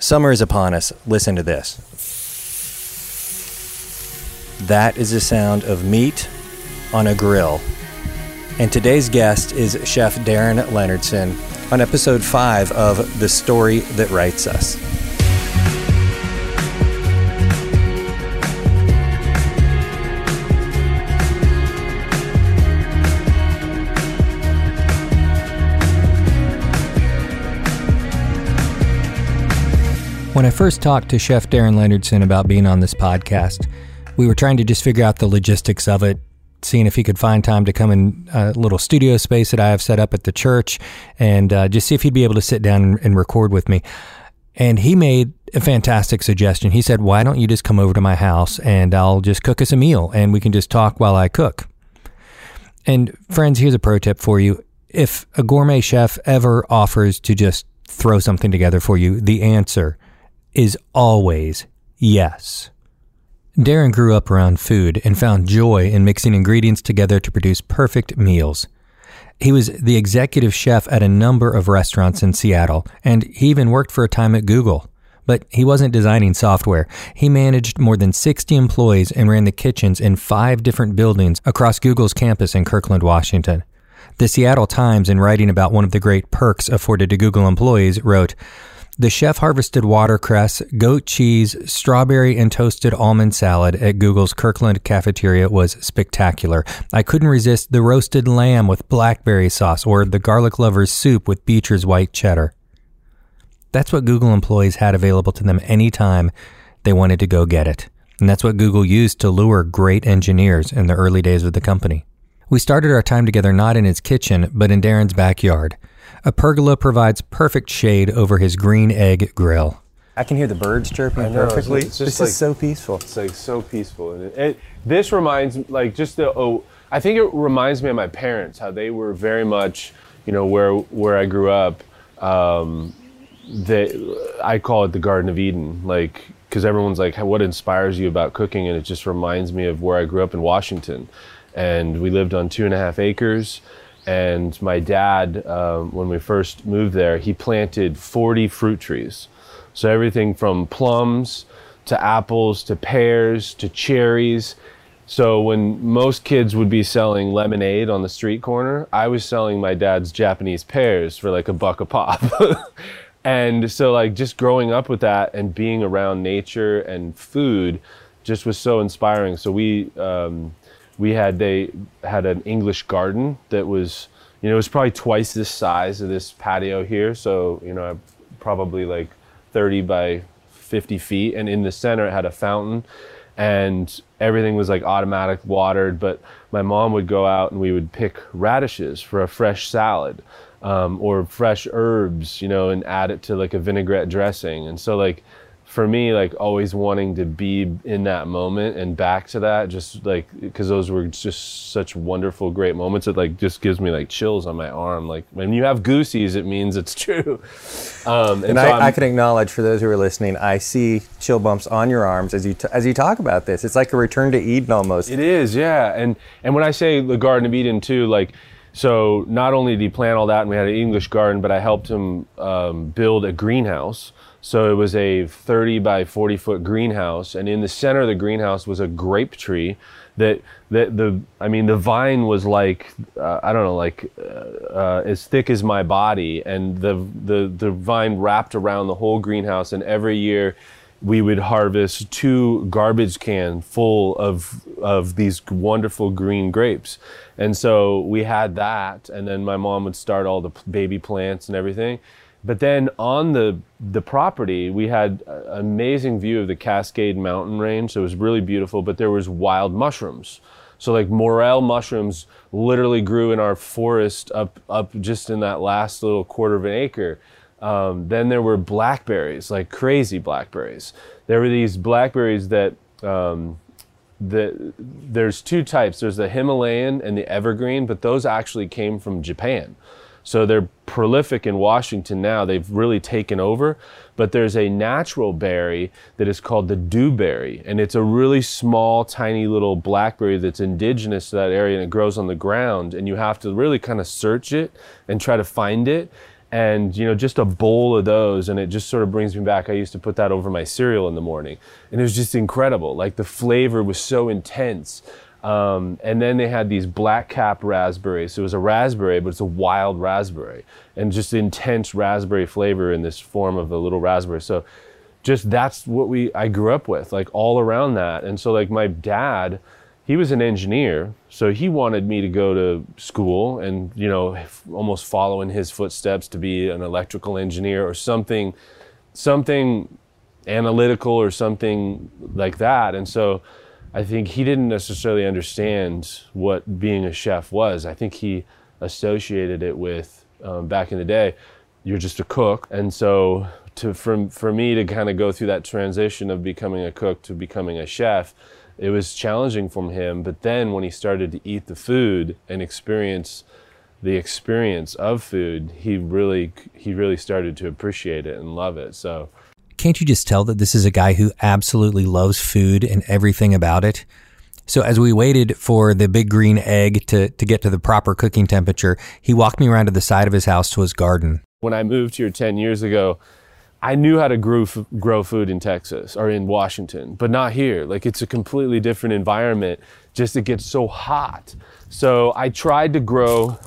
Summer is upon us. Listen to this. That is the sound of meat on a grill. And today's guest is Chef Darin Leonardson on episode 5 of The Story That Writes Us. When I first talked to Chef Darin Leonardson about being on this podcast, we were trying to just figure out the logistics of it, seeing if he could find time to come in a little studio space that I have set up at the church and uh, just see if he'd be able to sit down and, and record with me. And he made a fantastic suggestion. He said, Why don't you just come over to my house and I'll just cook us a meal and we can just talk while I cook? And friends, here's a pro tip for you. If a gourmet chef ever offers to just throw something together for you, the answer is always yes. Darin grew up around food and found joy in mixing ingredients together to produce perfect meals. He was the executive chef at a number of restaurants in Seattle, and he even worked for a time at Google. But he wasn't designing software. He managed more than 60 employees and ran the kitchens in five different buildings across Google's campus in Kirkland, Washington. The Seattle Times, in writing about one of the great perks afforded to Google employees, wrote, the chef harvested watercress, goat cheese, strawberry, and toasted almond salad at Google's Kirkland cafeteria was spectacular. I couldn't resist the roasted lamb with blackberry sauce or the garlic lover's soup with Beecher's white cheddar. That's what Google employees had available to them anytime they wanted to go get it. And that's what Google used to lure great engineers in the early days of the company. We started our time together not in his kitchen, but in Darin's backyard. A pergola provides perfect shade over his green egg grill. I can hear the birds chirping know, perfectly. it's just this like- is so peaceful. It's like so peaceful, and it, it, this reminds like just the oh, I think it reminds me of my parents how they were very much, you know, where where I grew up. Um, they, I call it the Garden of Eden, like because everyone's like, what inspires you about cooking, and it just reminds me of where I grew up in Washington, and we lived on two and a half acres. And my dad, um, when we first moved there, he planted 40 fruit trees. So everything from plums to apples to pears to cherries. So when most kids would be selling lemonade on the street corner, I was selling my dad's Japanese pears for like a buck a pop. and so like just growing up with that and being around nature and food just was so inspiring. So we um, we had they had an English garden that was you know it was probably twice this size of this patio here. So you know probably like 30 by 50 feet, and in the center it had a fountain, and everything was like automatic watered. But my mom would go out and we would pick radishes for a fresh salad. Um, or fresh herbs, you know, and add it to like a vinaigrette dressing. And so, like, for me, like always wanting to be in that moment and back to that, just like because those were just such wonderful, great moments. It like just gives me like chills on my arm. Like when you have goosies, it means it's true. Um, And so I, I can acknowledge for those who are listening, I see chill bumps on your arms as you t- as you talk about this. It's like a return to Eden almost. It is, yeah. And and when I say the Garden of Eden too, like so not only did he plant all that and we had an English garden, but I helped him um, build a greenhouse. So it was a 30 by 40 foot greenhouse, and in the center of the greenhouse was a grape tree. That that the I mean the vine was like uh, I don't know like uh, uh, as thick as my body, and the the the vine wrapped around the whole greenhouse, and every year we would harvest two garbage cans full of of these wonderful green grapes and so we had that and then my mom would start all the baby plants and everything but then on the the property we had an amazing view of the cascade mountain range so it was really beautiful but there was wild mushrooms so like morel mushrooms literally grew in our forest up up just in that last little quarter of an acre um, then there were blackberries, like crazy blackberries. There were these blackberries that um, the, there's two types. There's the Himalayan and the evergreen, but those actually came from Japan. So they're prolific in Washington now. They've really taken over. But there's a natural berry that is called the dewberry, and it's a really small, tiny little blackberry that's indigenous to that area, and it grows on the ground. And you have to really kind of search it and try to find it. and you know just a bowl of those and it just sort of brings me back i used to put that over my cereal in the morning and it was just incredible like the flavor was so intense um, and then they had these black cap raspberries. So it was a raspberry but it's a wild raspberry and just intense raspberry flavor in this form of a little raspberry. So just that's what we i grew up with like all around that. And so like my dad he was an engineer, so he wanted me to go to school and you know f- almost follow in his footsteps to be an electrical engineer or something, something analytical or something like that. And so I think he didn't necessarily understand what being a chef was. I think he associated it with um, back in the day, you're just a cook, and so to for for me to kind of go through that transition of becoming a cook to becoming a chef it was challenging for him. But then when he started to eat the food and experience the experience of food, he really he really started to appreciate it and love it. So can't you just tell that this is a guy who absolutely loves food and everything about it? So as we waited for the big green egg to, to get to the proper cooking temperature, he walked me around to the side of his house to his garden. When I moved here 10 years ago, I knew how to grow, grow food in Texas or in Washington, but not here. Like it's a completely different environment. Just it gets so hot. So I tried to grow,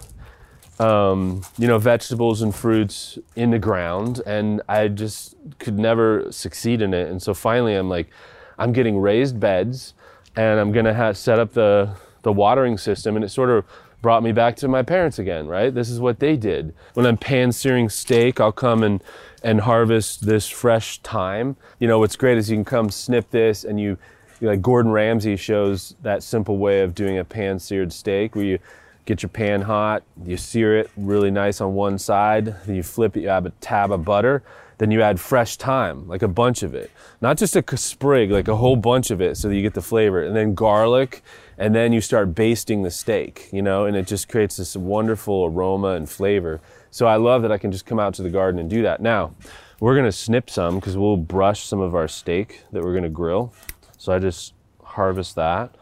um, you know, vegetables and fruits in the ground, and I just could never succeed in it. And so finally, I'm like, I'm getting raised beds, and I'm gonna set up the the watering system, and it sort of brought me back to my parents again. Right? This is what they did. When I'm pan searing steak, I'll come and and harvest this fresh thyme. You know, what's great is you can come snip this and you, you like Gordon Ramsay shows that simple way of doing a pan seared steak where you get your pan hot, you sear it really nice on one side, then you flip it, you add a tab of butter, then you add fresh thyme, like a bunch of it. Not just a sprig, like a whole bunch of it so that you get the flavor. And then garlic, and then you start basting the steak, you know, and it just creates this wonderful aroma and flavor. So I love that I can just come out to the garden and do that. Now, we're gonna snip some because we'll brush some of our steak that we're gonna grill. So I just harvest that.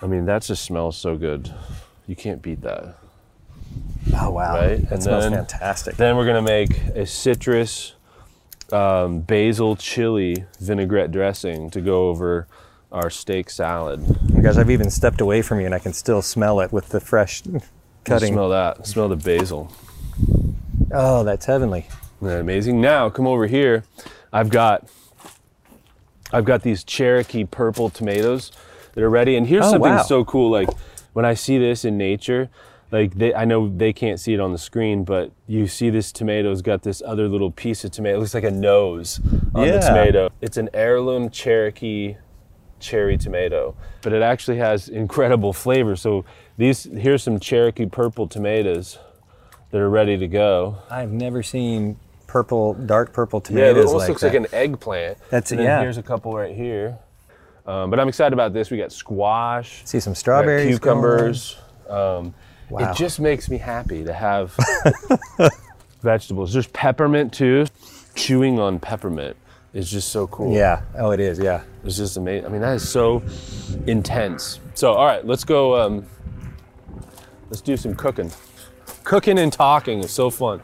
I mean, that just smells so good. You can't beat that. Oh wow! Right? That and smells then, fantastic. Then we're gonna make a citrus um, basil chili vinaigrette dressing to go over our steak salad. Guys, I've even stepped away from you, and I can still smell it with the fresh cutting. Smell that. Smell the basil. Oh, that's heavenly. That amazing? Now come over here. I've got I've got these Cherokee purple tomatoes that are ready. And here's Oh, something wow. so cool. Like when I see this in nature, like they, I know they can't see it on the screen, but you see this tomato's got this other little piece of tomato. It looks like a nose on the Yeah. tomato. It's an heirloom Cherokee cherry tomato, but it actually has incredible flavor. So these here's some Cherokee purple tomatoes that are ready to go. I've never seen purple, dark purple tomatoes. Yeah, it almost like looks that. like an eggplant. That's- and yeah. Here's a couple right here. Um, but I'm excited about this. We got squash, See some strawberries, cucumbers. Um, Wow. It just makes me happy to have vegetables. There's peppermint too. Chewing on peppermint is just so cool. Yeah. Oh, it is. Yeah. It's just amazing. I mean, that is so intense. So, all right, let's go. Um, let's do some cooking. Cooking and talking is so fun.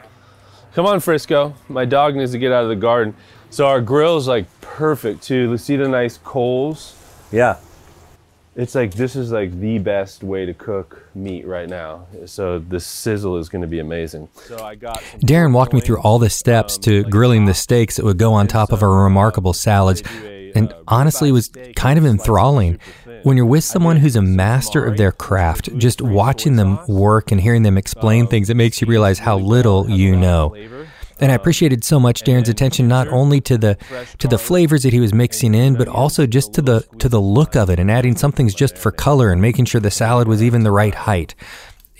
Come on, Frisco. My dog needs to get out of the garden. So our grill is like perfect too. Let's see the nice coals. Yeah. It's like this is like the best way to cook meat right now. So the sizzle is going to be amazing. So I got. Darin walked me through all the steps um, to like grilling the steaks that would go on top of our remarkable salads, and honestly, it was kind of enthralling. When you're with someone who's a master of their craft, just watching them work and hearing them explain things, it makes you realize how little you know. And I appreciated so much Darin's attention not only to the to the flavors that he was mixing in, but also just to the to the look of it and adding some things just for color and making sure the salad was even the right height.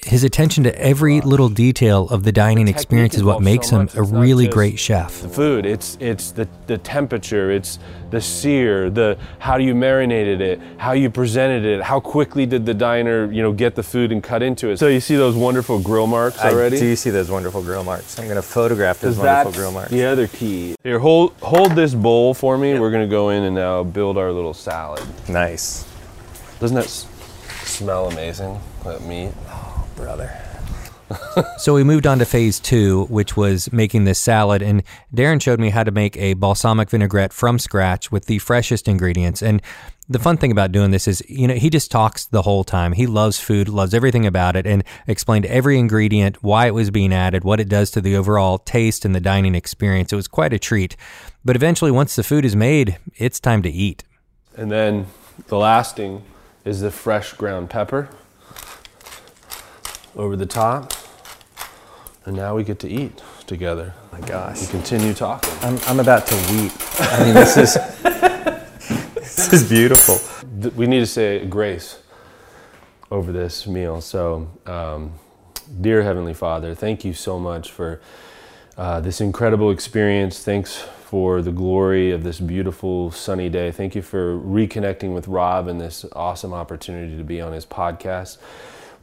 His attention to every little detail of the dining experience is what makes him a really great chef. the food. It's it's the the temperature. It's the sear. The how you marinated it. How you presented it. How quickly did the diner you know get the food and cut into it. So you see those wonderful grill marks already. I do see those wonderful grill marks. I'm going to photograph those wonderful that's grill marks. the other key. Here, hold hold this bowl for me. We're gonna go in and now build our little salad. Nice, Doesn't that s- smell amazing? That meat. Brother. so we moved on to phase two, which was making this salad. And Darin showed me how to make a balsamic vinaigrette from scratch with the freshest ingredients. And the fun thing about doing this is, you know, he just talks the whole time. He loves food, loves everything about it, and explained every ingredient, why it was being added, what it does to the overall taste and the dining experience. It was quite a treat. But eventually, once the food is made, it's time to eat. And then the last thing is the fresh ground pepper over the top. And now we get to eat together. my gosh. We continue talking. I'm, I'm about to weep. I mean, this is this is beautiful. We need to say grace over this meal. So, um, dear Heavenly Father, thank you so much for uh, this incredible experience. Thanks for the glory of this beautiful sunny day. Thank you for reconnecting with Rob and this awesome opportunity to be on his podcast.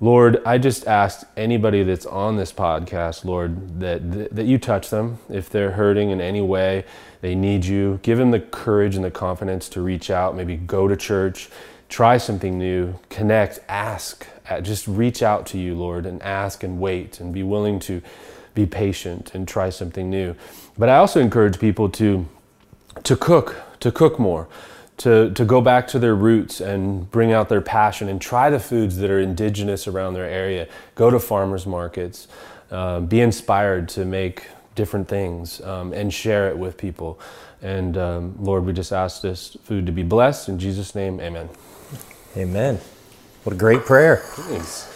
Lord, I just ask anybody that's on this podcast, Lord, that that you touch them if they're hurting in any way, they need you. Give them the courage and the confidence to reach out, maybe go to church, try something new, connect, ask, uh, just reach out to you, Lord, and ask and wait and be willing to be patient and try something new. But I also encourage people to to cook, to cook more, to, to go back to their roots and bring out their passion and try the foods that are indigenous around their area. Go to farmers markets, um, be inspired to make different things um, and share it with people. And um, Lord, we just ask this food to be blessed. In Jesus' name, amen. Amen. What a great prayer. Thanks.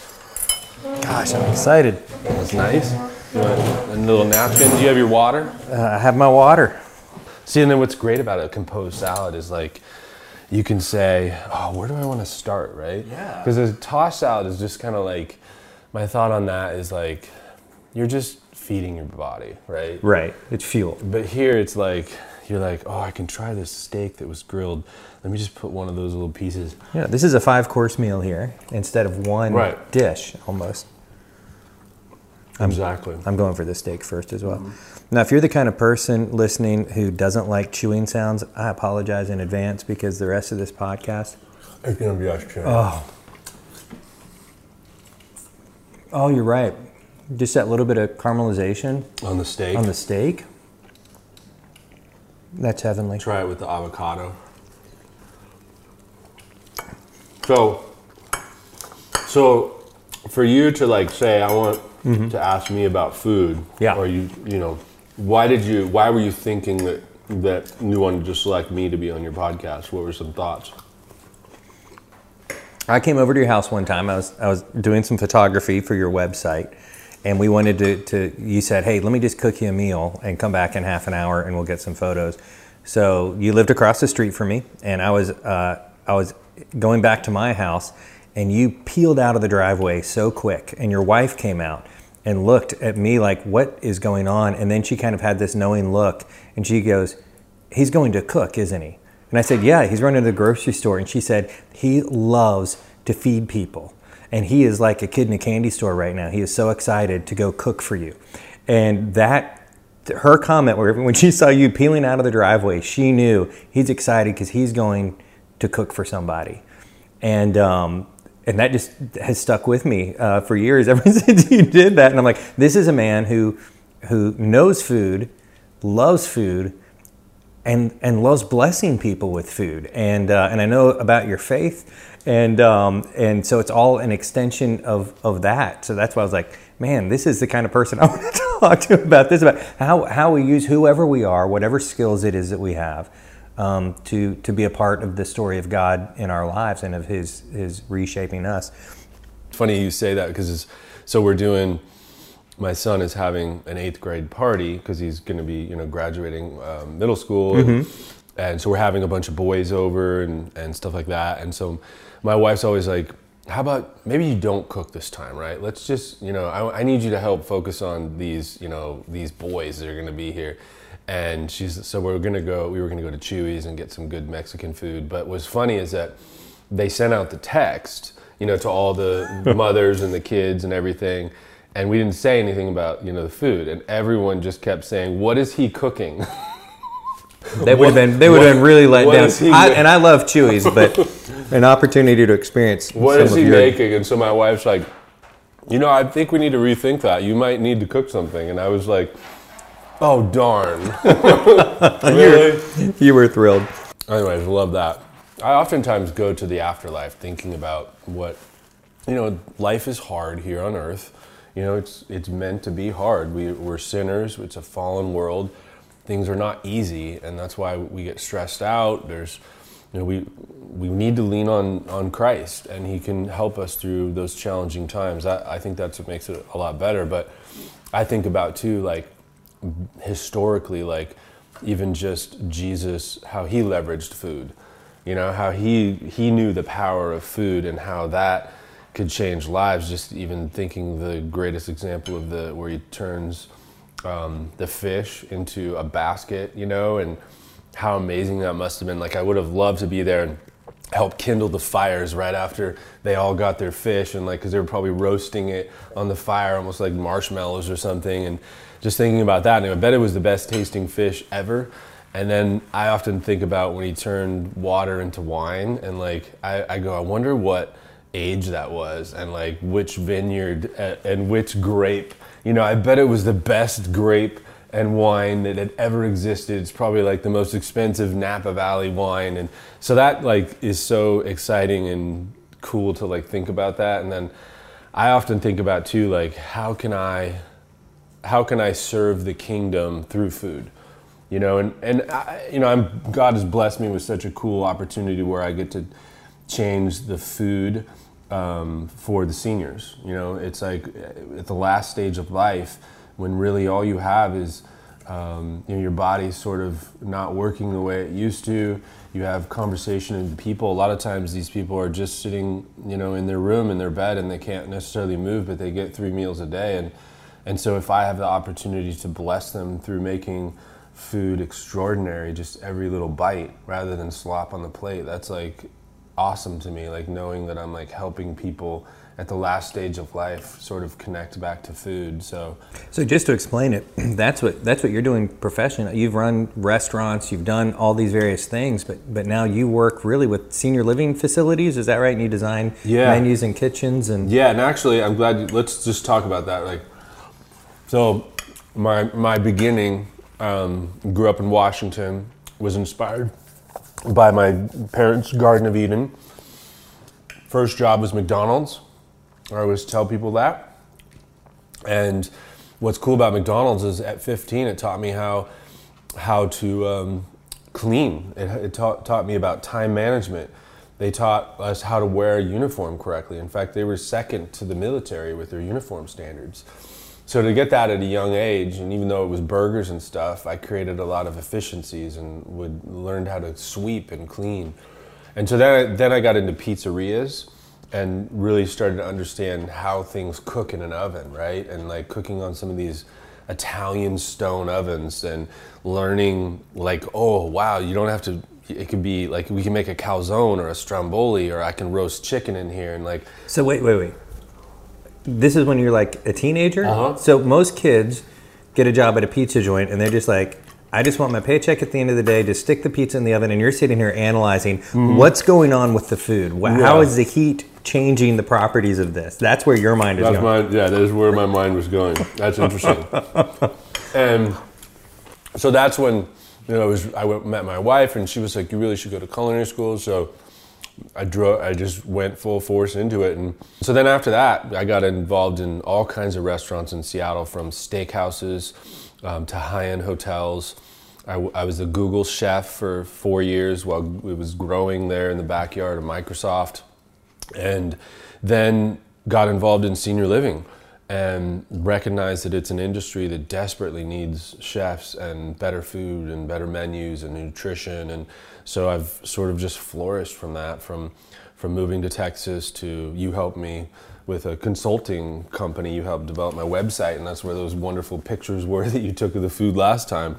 Gosh, I'm excited. That's nice. You want a little napkin? Do you have your water? Uh, I have my water. See, and then what's great about a composed salad is like you can say, "Oh, where do I want to start?" Right? Yeah. Because a tossed salad is just kind of like my thought on that is like you're just feeding your body, right? Right. It's fuel. But here it's like you're like, "Oh, I can try this steak that was grilled. Let me just put one of those little pieces." Yeah, this is a five course meal here instead of one Right. dish almost. exactly. I'm going for the steak first as well. Mm-hmm. Now, if you're the kind of person listening who doesn't like chewing sounds, I apologize in advance because the rest of this podcast. It's gonna be us too. Oh. Oh, you're right. Just that little bit of caramelization on the steak. on the steak. That's heavenly. Try it with the avocado. So, so for you to like say, I want to ask me about food. Mm-hmm. Yeah. Or you, you know, why did you? Why were you thinking that that you wanted to select me to be on your podcast? What were some thoughts? I came over to your house one time. I was I was doing some photography for your website, and we wanted to, to. You said, "Hey, let me just cook you a meal and come back in half an hour, and we'll get some photos." So you lived across the street from me, and I was uh, I was going back to my house, and you peeled out of the driveway so quick, and your wife came out and looked at me like, "What is going on?" And then she kind of had this knowing look, and she goes, "He's going to cook, isn't he?" And I said, Yeah, he's running to the grocery store. And she said, He loves to feed people. And he is like a kid in a candy store right now. He is so excited to go cook for you. And that, her comment, where when she saw you peeling out of the driveway, she knew he's excited because he's going to cook for somebody. And, um, and that just has stuck with me uh, for years ever since you did that. And I'm like, this is a man who, who knows food, loves food, and and loves blessing people with food. And uh, and I know about your faith, and um, and so it's all an extension of of that. So that's why I was like, man, this is the kind of person I want to talk to about this about how how we use whoever we are, whatever skills it is that we have. Um, to to be a part of the story of God in our lives and of His His reshaping us. It's funny you say that because so we're doing. My son is having an eighth grade party because he's going to be, you know, graduating um, middle school, and, and so we're having a bunch of boys over and and stuff like that. And so my wife's always like, "How about maybe you don't cook this time, right? Let's just, you know, I, I need you to help focus on these, you know, these boys that are going to be here." And she's so we're gonna go. We were gonna go to Chuy's and get some good Mexican food. But what's funny is that they sent out the text, you know, to all the mothers and the kids and everything, and we didn't say anything about you know the food, and everyone just kept saying, "What is he cooking?" They would have been they would have been really let down. I, and I love Chuy's, but an opportunity to experience. what is he your- making? And so my wife's like, you know, I think we need to rethink that. You might need to cook something. And I was like, oh, darn. really? You were thrilled. Anyways, love that. I oftentimes go to the afterlife thinking about what, you know, life is hard here on earth. You know, it's, it's meant to be hard. We, we're sinners, it's a fallen world. Things are not easy, and that's why we get stressed out. There's, you know, we, we need to lean on, on Christ, and He can help us through those challenging times. I, I think that's what makes it a lot better. But I think about, too, like, historically, like, even just Jesus, how he leveraged food, you know, how he he knew the power of food and how that could change lives. Just even thinking the greatest example of the where he turns um, the fish into a basket, you know, and how amazing that must have been. Like I would have loved to be there and help kindle the fires right after they all got their fish and like because they were probably roasting it on the fire almost like marshmallows or something and just thinking about that, and I bet it was the best tasting fish ever. And then I often think about when he turned water into wine, and like I, I go, I wonder what age that was, and like which vineyard and which grape. You know, I bet it was the best grape and wine that had ever existed. It's probably like the most expensive Napa Valley wine, and so that like is so exciting and cool to like think about that. And then I often think about too, like how can I how can I serve the kingdom through food? You know, and and I, you know, I'm God has blessed me with such a cool opportunity where I get to change the food um, for the seniors. You know, it's like at the last stage of life when really all you have is um, you know your body's sort of not working the way it used to. You have conversation with people. A lot of times, these people are just sitting, you know, in their room in their bed, and they can't necessarily move, but they get three meals a day and and so if I have the opportunity to bless them through making food extraordinary, just every little bite rather than slop on the plate, that's like awesome to me. Like knowing that I'm like helping people at the last stage of life sort of connect back to food. So So just to explain it, that's what that's what you're doing professionally. You've run restaurants, you've done all these various things, but but now you work really with senior living facilities, is that right? And you design Yeah. menus and kitchens and yeah, and actually I'm glad you, let's just talk about that. Like so my my beginning um, grew up in Washington, was inspired by my parents' Garden of Eden. First job was McDonald's. I always tell people that. And what's cool about McDonald's is at 15, it taught me how how to um, clean. It, it taught, taught me about time management. They taught us how to wear a uniform correctly. In fact, they were second to the military with their uniform standards. So to get that at a young age, and even though it was burgers and stuff, I created a lot of efficiencies and would learned how to sweep and clean. And so then I, then I got into pizzerias and really started to understand how things cook in an oven, right? And like cooking on some of these Italian stone ovens and learning like, oh wow, you don't have to it could be like we can make a calzone or a stromboli or I can roast chicken in here and like So wait, wait, wait. This is when you're like a teenager. Uh-huh. So most kids get a job at a pizza joint, and they're just like, "I just want my paycheck at the end of the day to stick the pizza in the oven." And you're sitting here analyzing what's going on with the food. How Yeah. is the heat changing the properties of this? That's where your mind is That's going. my yeah. That is where my mind was going. That's interesting. and so that's when you know I was I went, met my wife, and she was like, "You really should go to culinary school." So I drove. I just went full force into it, and so then after that, I got involved in all kinds of restaurants in Seattle, from steakhouses um, to high-end hotels. I, was a Google chef for four years while it was growing there in the backyard of Microsoft and then got involved in senior living and recognized that it's an industry that desperately needs chefs and better food and better menus and nutrition and so I've sort of just flourished from that from from moving to Texas to you helped me with a consulting company you helped develop my website and that's where those wonderful pictures were that you took of the food last time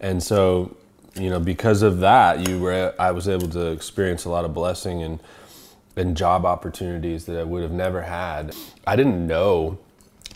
and so you know because of that you were I was able to experience a lot of blessing and and job opportunities that I would have never had. I didn't know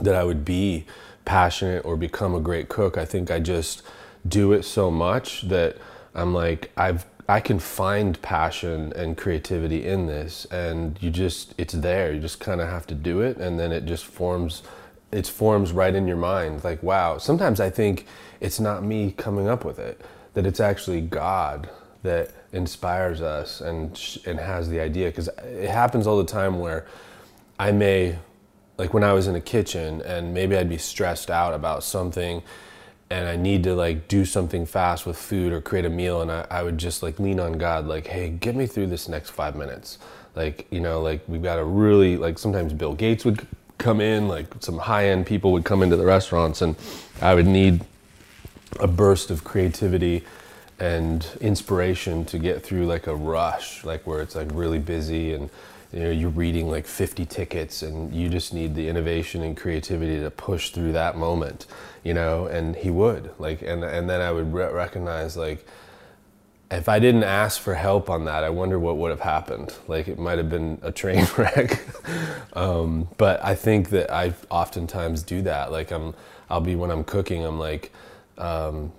that I would be passionate or become a great cook. I think I just do it so much that I'm like, I've I can find passion and creativity in this, and you just it's there. You just kind of have to do it, and then it just forms. It forms right in your mind. Like wow. Sometimes I think it's not me coming up with it; that it's actually God that inspires us and and has the idea. Because it happens all the time where I may, like when I was in a kitchen, and maybe I'd be stressed out about something and I need to like do something fast with food or create a meal, and I, I would just like lean on God, like, hey, get me through this next five minutes. Like, you know, like we've got to really, like sometimes Bill Gates would come in, like some high end people would come into the restaurants, and I would need a burst of creativity and inspiration to get through like a rush, like where it's like really busy and you know you're reading like 50 tickets and you just need the innovation and creativity to push through that moment you know and he would like and and then i would re- recognize like if i didn't ask for help on that i wonder what would have happened. Like it might have been a train wreck. Um, but i think that i oftentimes do that. Like i'm i'll be when i'm cooking i'm like um,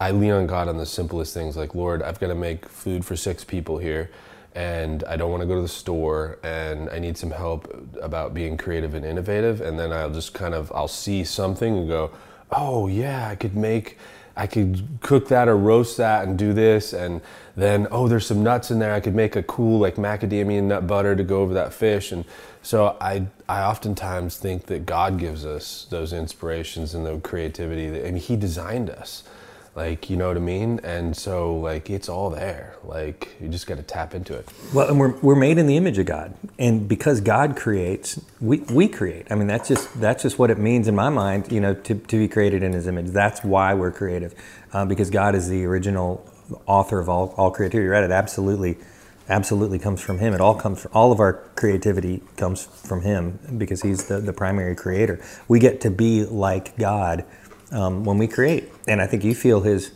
i lean on god on the simplest things like lord i've got to make food for six people here and I don't want to go to the store and I need some help about being creative and innovative and then I'll just kind of I'll see something and go, "Oh, yeah, I could make I could cook that or roast that and do this and then oh, there's some nuts in there. I could make a cool like macadamia nut butter to go over that fish and so I I oftentimes think that God gives us those inspirations and the creativity. That, I mean, he designed us like you know what i mean? And so like it's all there. Like you just got to tap into it. Well and we're, we're made in the image of god. And because god creates we, we create. I mean that's just that's just what it means in my mind you know to, to be created in his image. That's why we're creative um, because god is the original author of all, all creativity. Right it absolutely absolutely comes from him. It all comes from all of our creativity comes from him because he's the, the primary creator. We get to be like god um, when we create. And I think you feel his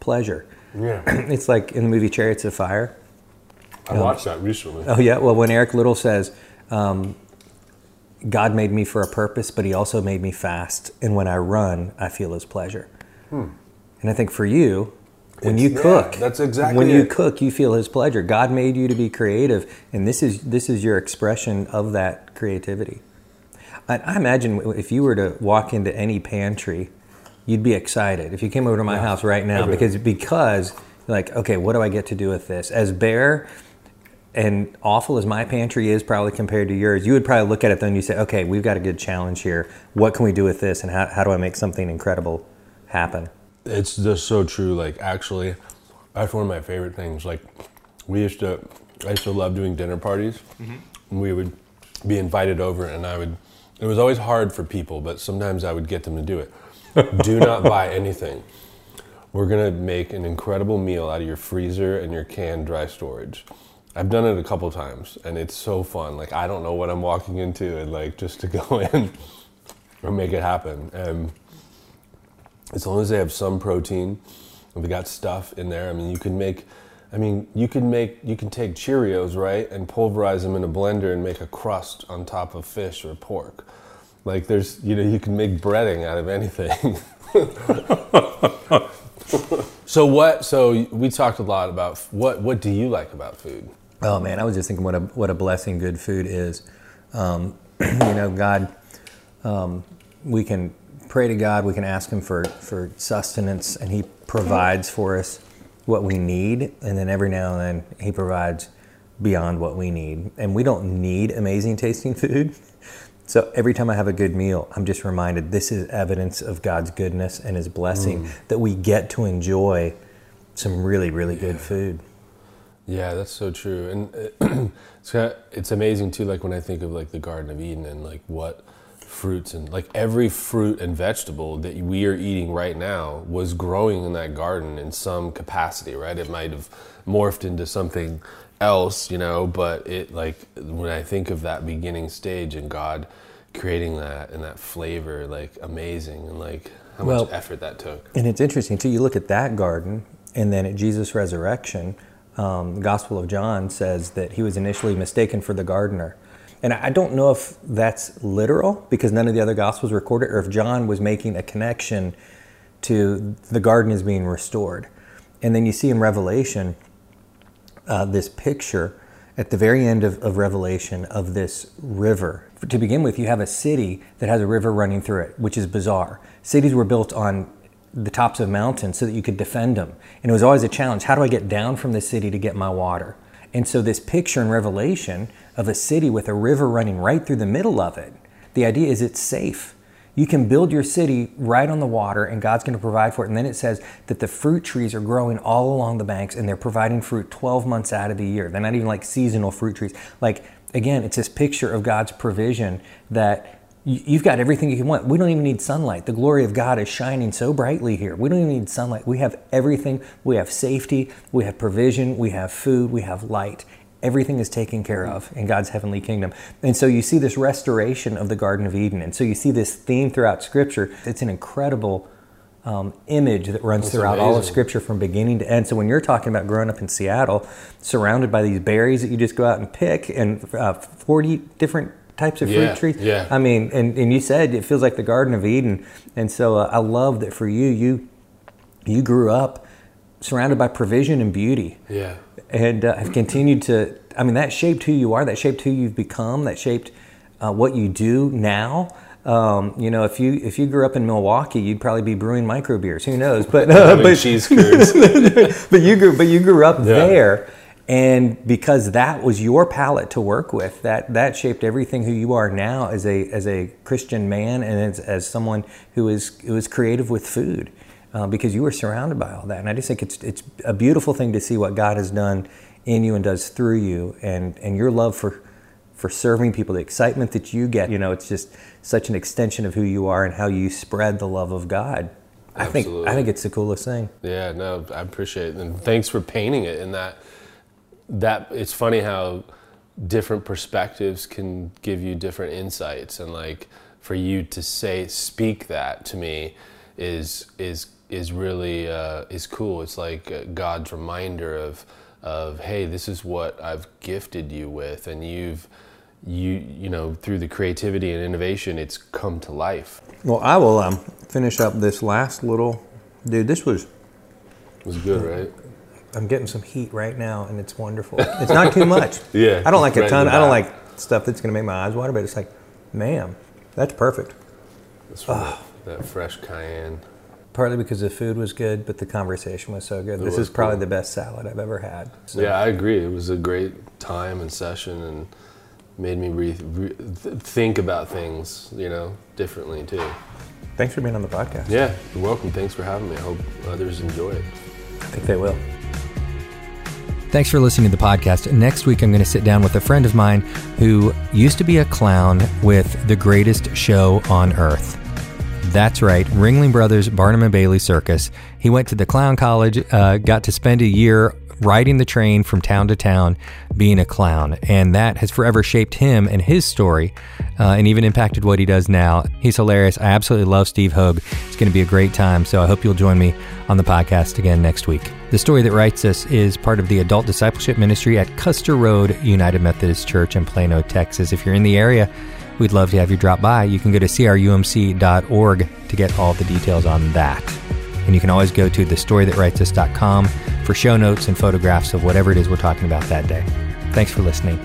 pleasure. Yeah. it's like in the movie Chariots of Fire. I watched that recently. Oh, yeah. Well, when Eric Liddell says, um, God made me for a purpose, but he also made me fast. And when I run, I feel his pleasure. Hmm. And I think for you, when it's, you cook, yeah, that's exactly when it. you cook, you feel his pleasure. God made you to be creative, and this is this is your expression of that creativity. I, I imagine if you were to walk into any pantry you'd be excited if you came over to my yeah, house right now because because like okay what do i get to do with this? As bare and awful as my pantry is probably compared to yours you would probably look at it then and you say okay we've got a good challenge here. What can we do with this and how, how do i make something incredible happen? It's just so true. Like actually that's one of my favorite things. Like we used to i used to love doing dinner parties. Mm-hmm. we would be invited over and i would it was always hard for people but sometimes i would get them to do it do not buy anything. We're gonna make an incredible meal out of your freezer and your canned dry storage. I've done it a couple times and it's so fun. Like I don't know what I'm walking into and like just to go in and make it happen. And as long as they have some protein, and we got stuff in there. I mean, you can make. I mean, you can make. You can take Cheerios, right, and pulverize them in a blender and make a crust on top of fish or pork. Like there's, you know, you can make breading out of anything. so what? So we talked a lot about what. What do you like about food? Oh man, I was just thinking what a what a blessing good food is. Um, you know, God, um, we can pray to God. We can ask Him for for sustenance, and He provides for us what we need. And then every now and then He provides beyond what we need. And we don't need amazing tasting food. So every time I have a good meal, I'm just reminded this is evidence of God's goodness and His blessing mm. that we get to enjoy some really, really yeah. good food. Yeah, that's so true, and it's kind of, it's amazing too. Like when I think of like the Garden of Eden and like what fruits and like every fruit and vegetable that we are eating right now was growing in that garden in some capacity, right? It might have morphed into something else, you know, but it like when I think of that beginning stage and God creating that and that flavor, like amazing and like how well, much effort that took. And it's interesting too. You look at that garden, and then at Jesus' resurrection, um, the Gospel of John says that he was initially mistaken for the gardener. And I don't know if that's literal because none of the other Gospels record it, or if John was making a connection to the garden is being restored. And then you see in Revelation uh, this picture at the very end of, of Revelation of this river. To begin with, you have a city that has a river running through it, which is bizarre. Cities were built on the tops of mountains so that you could defend them. And it was always a challenge how do I get down from the city to get my water? And so, this picture in Revelation of a city with a river running right through the middle of it, the idea is it's safe. You can build your city right on the water and God's going to provide for it. And then it says that the fruit trees are growing all along the banks and they're providing fruit 12 months out of the year. They're not even like seasonal fruit trees. Like, again, it's this picture of God's provision that you've got everything you can want. We don't even need sunlight. The glory of God is shining so brightly here. We don't even need sunlight. We have everything. We have safety. We have provision. We have food. We have light. Everything is taken care of in God's heavenly kingdom. And so you see this restoration of the Garden of Eden. And so you see this theme throughout Scripture. It's an incredible um, image that runs That's throughout amazing. all of Scripture from beginning to end. So when you're talking about growing up in Seattle, surrounded by these berries that you just go out and pick, and uh, 40 different types of fruit yeah, trees. Yeah. I mean, and, and you said it feels like the Garden of Eden. And so uh, I love that for you, you you grew up surrounded by provision and beauty. Yeah and uh, have continued to. I mean, that shaped who you are. That shaped who you've become. That shaped uh, what you do now. Um, you know, if you if you grew up in Milwaukee, you'd probably be brewing micro beers. Who knows? But uh, but cheese curds. but you grew but you grew up yeah. there, and because that was your palate to work with, that that shaped everything who you are now as a as a Christian man and as, as someone who is who is creative with food uh, because you were surrounded by all that. And I just think it's it's a beautiful thing to see what God has done in you and does through you, and and your love for for serving people, the excitement that you get. You know, it's just such an extension of who you are and how you spread the love of God. I Absolutely. think I think it's the coolest thing. Yeah, no, I appreciate it, and thanks for painting it in that. That it's funny how different perspectives can give you different insights, and like for you to say speak that to me is is is really uh, is cool. It's like God's reminder of of hey, this is what I've gifted you with, and you've you you know through the creativity and innovation, it's come to life. Well, I will um, finish up this last little dude. This was it was good, right? I'm getting some heat right now, and it's wonderful. It's not too much. yeah, I don't like a ton. I don't like stuff that's going to make my eyes water, but it's like, man, that's perfect. That's that, that fresh cayenne partly because the food was good, but the conversation was so good. It this is probably cool. the best salad I've ever had. So. Yeah, I agree. It was a great time and session, and made me re- re- think about things, you know, differently too. Thanks for being on the podcast. Yeah, you're welcome. Thanks for having me. I hope others enjoy it. I think they will. Thanks for listening to the podcast. Next week, I'm going to sit down with a friend of mine who used to be a clown with the greatest show on earth. That's right, Ringling Brothers Barnum and Bailey Circus. He went to the clown college, uh, got to spend a year riding the train from town to town, being a clown. And that has forever shaped him and his story uh, and even impacted what he does now. He's hilarious. I absolutely love Steve Hogue. It's going to be a great time. So I hope you'll join me on the podcast again next week. The story that writes Us is part of the adult discipleship ministry at Custer Road United Methodist Church in Plano, Texas. If you're in the area, We'd love to have you drop by. You can go to crumc.org to get all the details on that. And you can always go to thestorythatwritesus.com for show notes and photographs of whatever it is we're talking about that day. Thanks for listening.